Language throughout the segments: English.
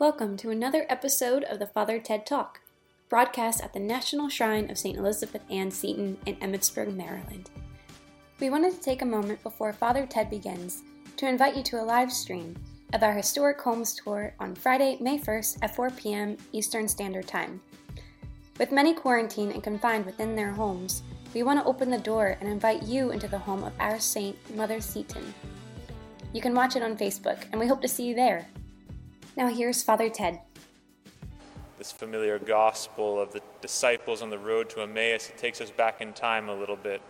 Welcome to another episode of the Father Ted Talk, broadcast at the National Shrine of St. Elizabeth Ann Seton in Emmitsburg, Maryland. We wanted to take a moment before Father Ted begins to invite you to a live stream of our historic homes tour on Friday, May 1st at 4 p.m. Eastern Standard Time. With many quarantined and confined within their homes, we want to open the door and invite you into the home of our saint, Mother Seton. You can watch it on Facebook, and we hope to see you there. Now, here's Father Ted. This familiar gospel of the disciples on the road to Emmaus, it takes us back in time a little bit.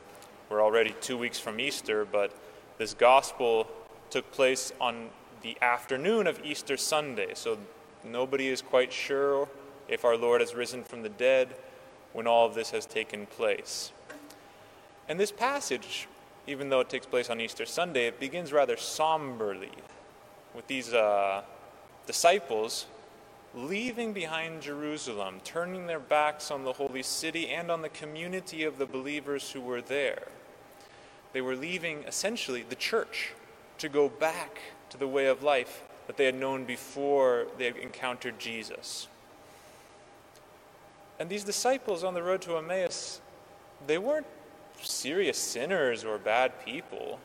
We're already two weeks from Easter, but this gospel took place on the afternoon of Easter Sunday, so nobody is quite sure if our Lord has risen from the dead when all of this has taken place. And this passage, even though it takes place on Easter Sunday, it begins rather somberly with these uh, disciples leaving behind Jerusalem, turning their backs on the holy city and on the community of the believers who were there. They were leaving essentially the church to go back to the way of life that they had known before they encountered Jesus. And these disciples on the road to Emmaus, they weren't serious sinners or bad people.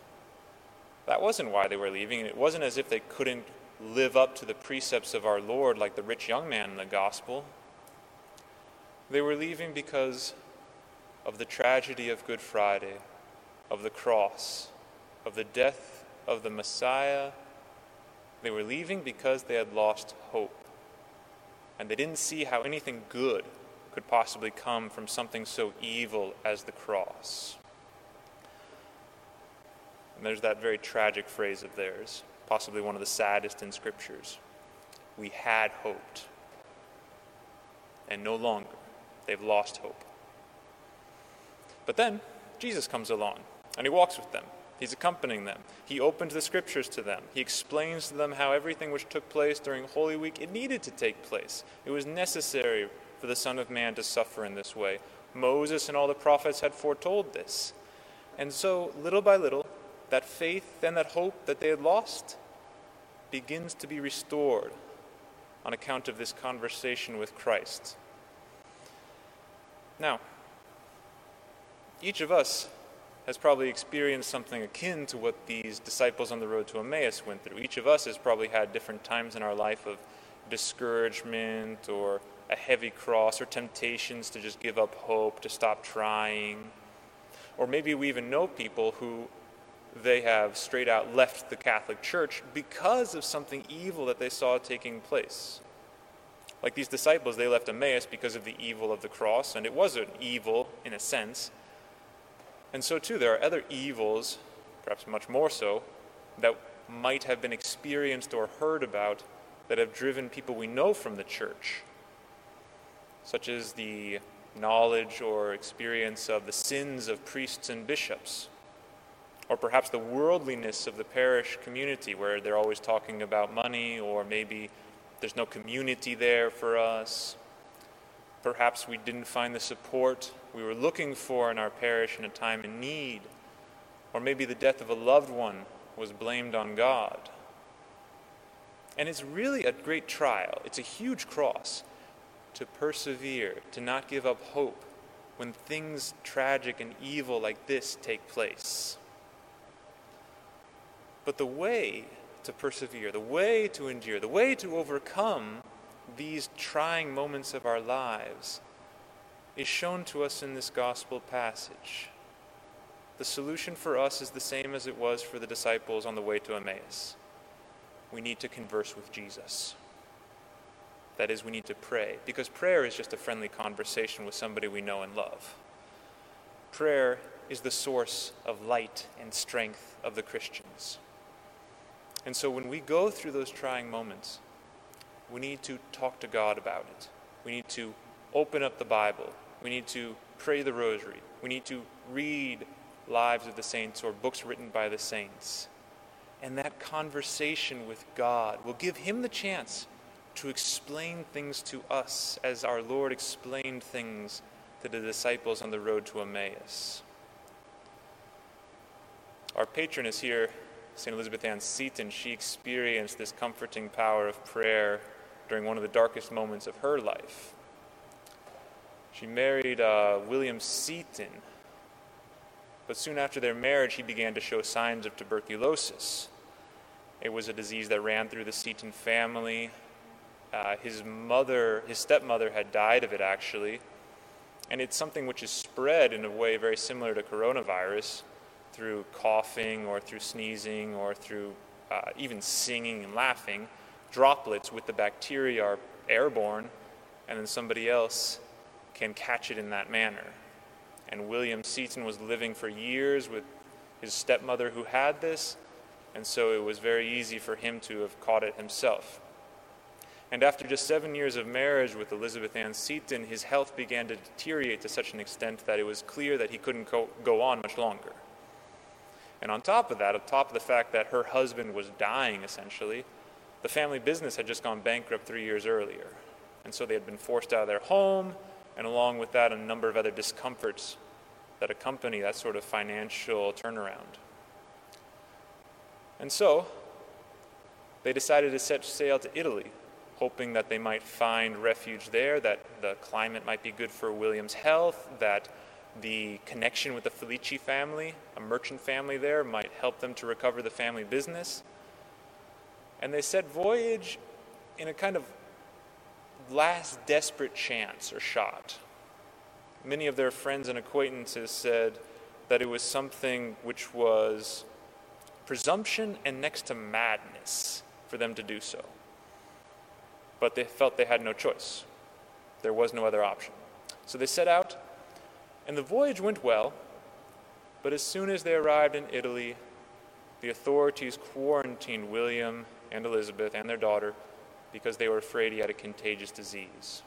That wasn't why they were leaving. It wasn't as if they couldn't live up to the precepts of our Lord like the rich young man in the gospel. They were leaving because of the tragedy of Good Friday, of the cross, of the death of the Messiah. They were leaving because they had lost hope. And they didn't see how anything good could possibly come from something so evil as the cross. And there's that very tragic phrase of theirs, possibly one of the saddest in scriptures. We had hoped, and no longer. They've lost hope. But then Jesus comes along, and he walks with them. He's accompanying them. He opens the scriptures to them. He explains to them how everything which took place during Holy Week, it needed to take place. It was necessary for the Son of Man to suffer in this way. Moses and all the prophets had foretold this. And so, little by little, that faith and that hope that they had lost begins to be restored on account of this conversation with Christ. Now, each of us has probably experienced something akin to what these disciples on the road to Emmaus went through. Each of us has probably had different times in our life of discouragement or a heavy cross or temptations to just give up hope, to stop trying. Or maybe we even know people who they have straight out left the Catholic Church because of something evil that they saw taking place. Like these disciples, they left Emmaus because of the evil of the cross, and it was an evil in a sense. And so, too, there are other evils, perhaps much more so, that might have been experienced or heard about that have driven people we know from the church such as the knowledge or experience of the sins of priests and bishops, or perhaps the worldliness of the parish community where they're always talking about money, or maybe there's no community there for us. Perhaps we didn't find the support we were looking for in our parish in a time of need, or maybe the death of a loved one was blamed on God. And it's really a great trial, it's a huge cross to persevere, to not give up hope when things tragic and evil like this take place. But the way to persevere, the way to endure, the way to overcome these trying moments of our lives is shown to us in this gospel passage. The solution for us is the same as it was for the disciples on the way to Emmaus. We need to converse with Jesus. That is, we need to pray, because prayer is just a friendly conversation with somebody we know and love. Prayer is the source of light and strength of the Christians. And so when we go through those trying moments, we need to talk to God about it. We need to open up the Bible. We need to pray the rosary. We need to read lives of the saints or books written by the saints. And that conversation with God will give Him the chance to explain things to us as our Lord explained things to the disciples on the road to Emmaus. Our patron is here, St. Elizabeth Ann Seton, she experienced this comforting power of prayer during one of the darkest moments of her life. She married uh, William Seton, but soon after their marriage, he began to show signs of tuberculosis. It was a disease that ran through the Seton family. Uh, his mother, his stepmother, had died of it actually, and it's something which is spread in a way very similar to coronavirus through coughing or through sneezing or through uh, even singing and laughing. Droplets with the bacteria are airborne, and then somebody else can catch it in that manner. And William Seton was living for years with his stepmother who had this, and so it was very easy for him to have caught it himself. And after just seven years of marriage with Elizabeth Ann Seton, his health began to deteriorate to such an extent that it was clear that he couldn't go, go on much longer. And on top of that, on top of the fact that her husband was dying essentially, the family business had just gone bankrupt three years earlier. And so they had been forced out of their home, and along with that, a number of other discomforts that accompany that sort of financial turnaround. And so they decided to set sail to Italy, hoping that they might find refuge there, that the climate might be good for William's health, that the connection with the Filicchi family, a merchant family there, might help them to recover the family business. And they said voyage in a kind of last desperate chance or shot. Many of their friends and acquaintances said that it was something which was presumption and next to madness for them to do so. But they felt they had no choice. There was no other option. So they set out and the voyage went well, but as soon as they arrived in Italy, the authorities quarantined William and Elizabeth and their daughter because they were afraid he had a contagious disease.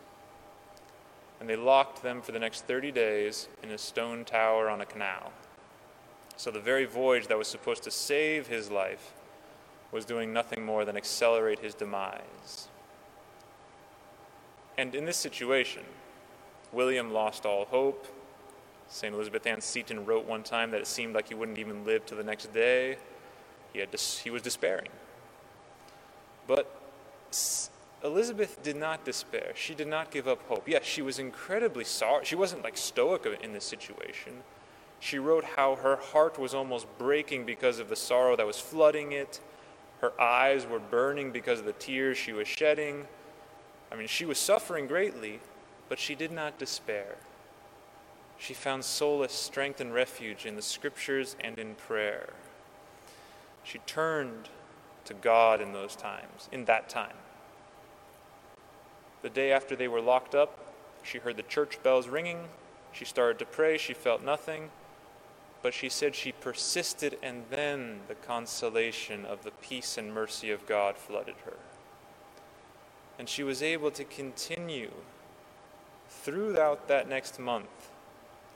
And they locked them for the next 30 days in a stone tower on a canal. So the very voyage that was supposed to save his life was doing nothing more than accelerate his demise. And in this situation, William lost all hope. St. Elizabeth Ann Seton wrote one time that it seemed like he wouldn't even live to the next day. He, had dis- he was despairing. But Elizabeth did not despair. She did not give up hope. Yes, she was incredibly sorry. She wasn't like stoic in this situation. She wrote how her heart was almost breaking because of the sorrow that was flooding it. Her eyes were burning because of the tears she was shedding. I mean, she was suffering greatly, but she did not despair. She found solace, strength, and refuge in the scriptures and in prayer. She turned to God in those times, in that time. The day after they were locked up, she heard the church bells ringing. She started to pray. She felt nothing. But she said she persisted, and then the consolation of the peace and mercy of God flooded her. And she was able to continue throughout that next month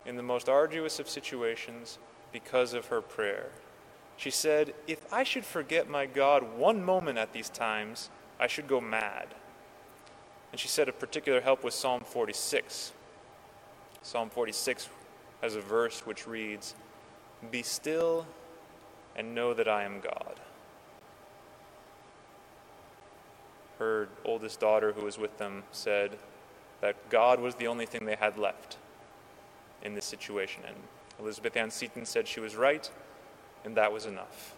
in the most arduous of situations because of her prayer. She said, If I should forget my God one moment at these times, I should go mad. And she said a particular help was Psalm 46. Psalm 46 has a verse which reads, Be still and know that I am God. Her oldest daughter, who was with them, said that God was the only thing they had left in this situation. And Elizabeth Ann Seton said she was right, and that was enough.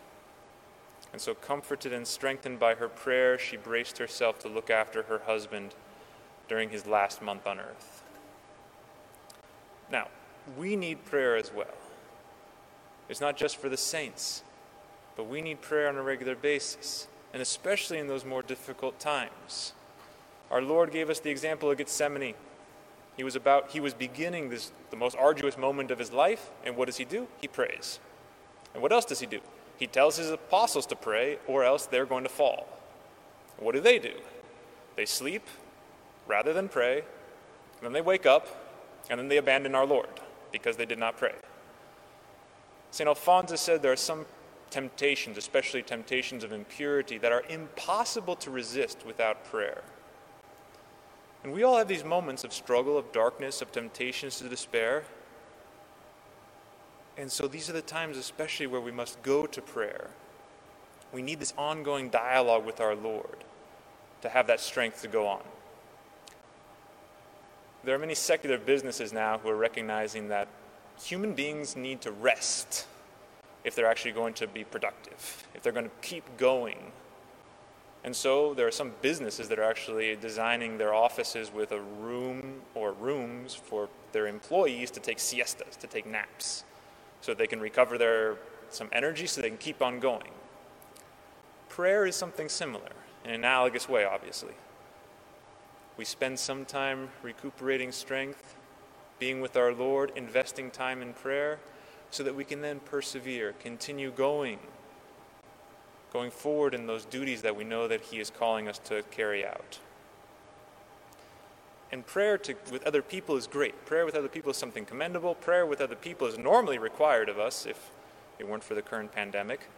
And so, comforted and strengthened by her prayer, she braced herself to look after her husband during his last month on earth. Now, we need prayer as well. It's not just for the saints, but we need prayer on a regular basis, and especially in those more difficult times. Our Lord gave us the example of Gethsemane. He was about he was beginning this the most arduous moment of his life, and what does he do? He prays. And what else does he do? He tells his apostles to pray, or else they're going to fall. what do they do? They sleep rather than pray, and then they wake up, and then they abandon our Lord because they did not pray. St. Alphonsus said there are some temptations, especially temptations of impurity, that are impossible to resist without prayer. And we all have these moments of struggle, of darkness, of temptations to despair. And so these are the times, especially, where we must go to prayer. We need this ongoing dialogue with our Lord to have that strength to go on. There are many secular businesses now who are recognizing that human beings need to rest if they're actually going to be productive, if they're going to keep going. And so there are some businesses that are actually designing their offices with a room or rooms for their employees to take siestas, to take naps, so they can recover their some energy so they can keep on going. Prayer is something similar, in an analogous way, obviously. We spend some time recuperating strength, being with our Lord, investing time in prayer, so that we can then persevere, continue going, going forward in those duties that we know that He is calling us to carry out. And prayer to, with other people is great. Prayer with other people is something commendable. Prayer with other people is normally required of us if it weren't for the current pandemic.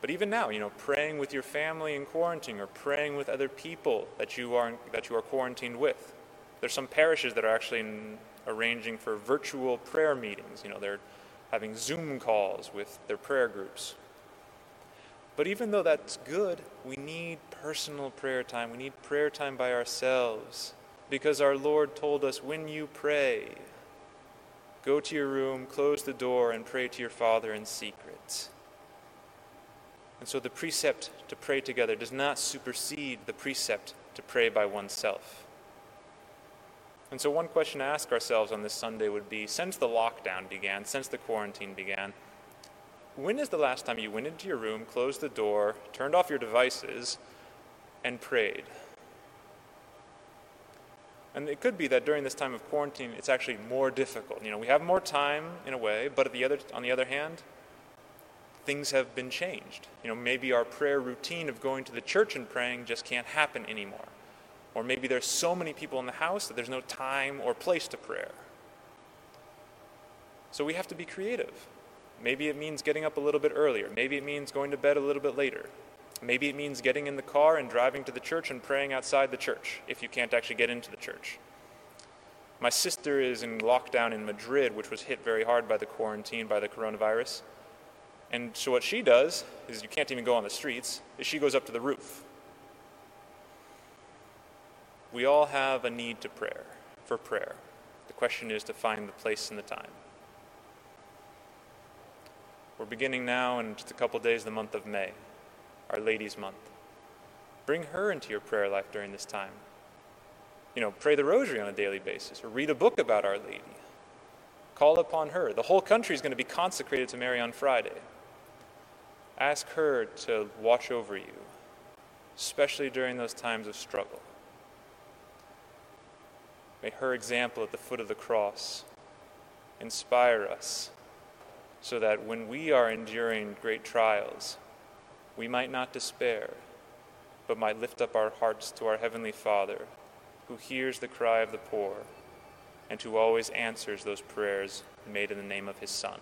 But even now, you know, praying with your family in quarantine or praying with other people that you are, that you are quarantined with. There's some parishes that are actually in, arranging for virtual prayer meetings. You know, they're having Zoom calls with their prayer groups. But even though that's good, we need personal prayer time. We need prayer time by ourselves because our Lord told us when you pray, go to your room, close the door, and pray to your Father in secret. And so the precept to pray together does not supersede the precept to pray by oneself. And so, one question to ask ourselves on this Sunday would be since the lockdown began, since the quarantine began, when is the last time you went into your room, closed the door, turned off your devices, and prayed? And it could be that during this time of quarantine, it's actually more difficult. You know, we have more time in a way, but the other, on the other hand, things have been changed. You know, maybe our prayer routine of going to the church and praying just can't happen anymore. Or maybe there's so many people in the house that there's no time or place to prayer. So we have to be creative. Maybe it means getting up a little bit earlier. Maybe it means going to bed a little bit later. Maybe it means getting in the car and driving to the church and praying outside the church if you can't actually get into the church. My sister is in lockdown in Madrid, which was hit very hard by the quarantine, by the coronavirus. And so what she does is you can't even go on the streets, is she goes up to the roof. We all have a need to prayer, for prayer. The question is to find the place and the time. We're beginning now in just a couple days the month of May, Our Lady's Month. Bring her into your prayer life during this time. You know, pray the rosary on a daily basis or read a book about Our Lady. Call upon her. The whole country is going to be consecrated to Mary on Friday. Ask her to watch over you, especially during those times of struggle. May her example at the foot of the cross inspire us so that when we are enduring great trials, we might not despair, but might lift up our hearts to our Heavenly Father, who hears the cry of the poor and who always answers those prayers made in the name of His Son.